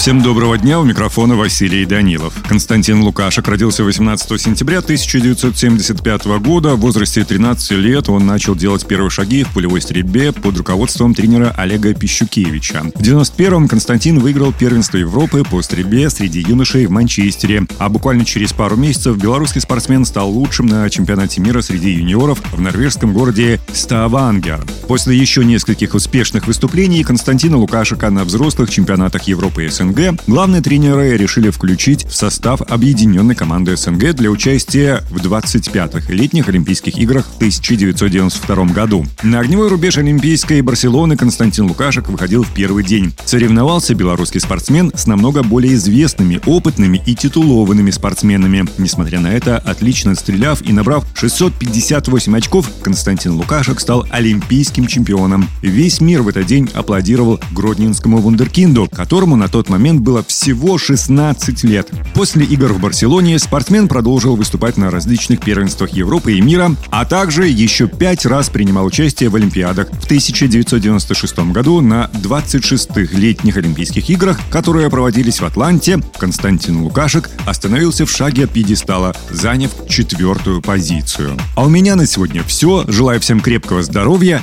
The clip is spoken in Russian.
Всем доброго дня, у микрофона Василий Данилов. Константин Лукашек родился 18 сентября 1975 года. В возрасте 13 лет он начал делать первые шаги в пулевой стрельбе под руководством тренера Олега Пищукевича. В 91-м Константин выиграл первенство Европы по стрельбе среди юношей в Манчестере. А буквально через пару месяцев белорусский спортсмен стал лучшим на чемпионате мира среди юниоров в норвежском городе Ставангер. После еще нескольких успешных выступлений Константина Лукашека на взрослых чемпионатах Европы и СНГ, главные тренеры решили включить в состав объединенной команды СНГ для участия в 25-х летних Олимпийских играх в 1992 году. На огневой рубеж Олимпийской Барселоны Константин Лукашек выходил в первый день. Соревновался белорусский спортсмен с намного более известными, опытными и титулованными спортсменами. Несмотря на это, отлично стреляв и набрав 658 очков, Константин Лукашек стал олимпийским чемпионом. Весь мир в этот день аплодировал гродненскому вундеркинду, которому на тот момент было всего 16 лет. После игр в Барселоне спортсмен продолжил выступать на различных первенствах Европы и мира, а также еще пять раз принимал участие в Олимпиадах. В 1996 году на 26-х летних Олимпийских играх, которые проводились в Атланте, Константин Лукашек остановился в шаге пьедестала, заняв четвертую позицию. А у меня на сегодня все. Желаю всем крепкого здоровья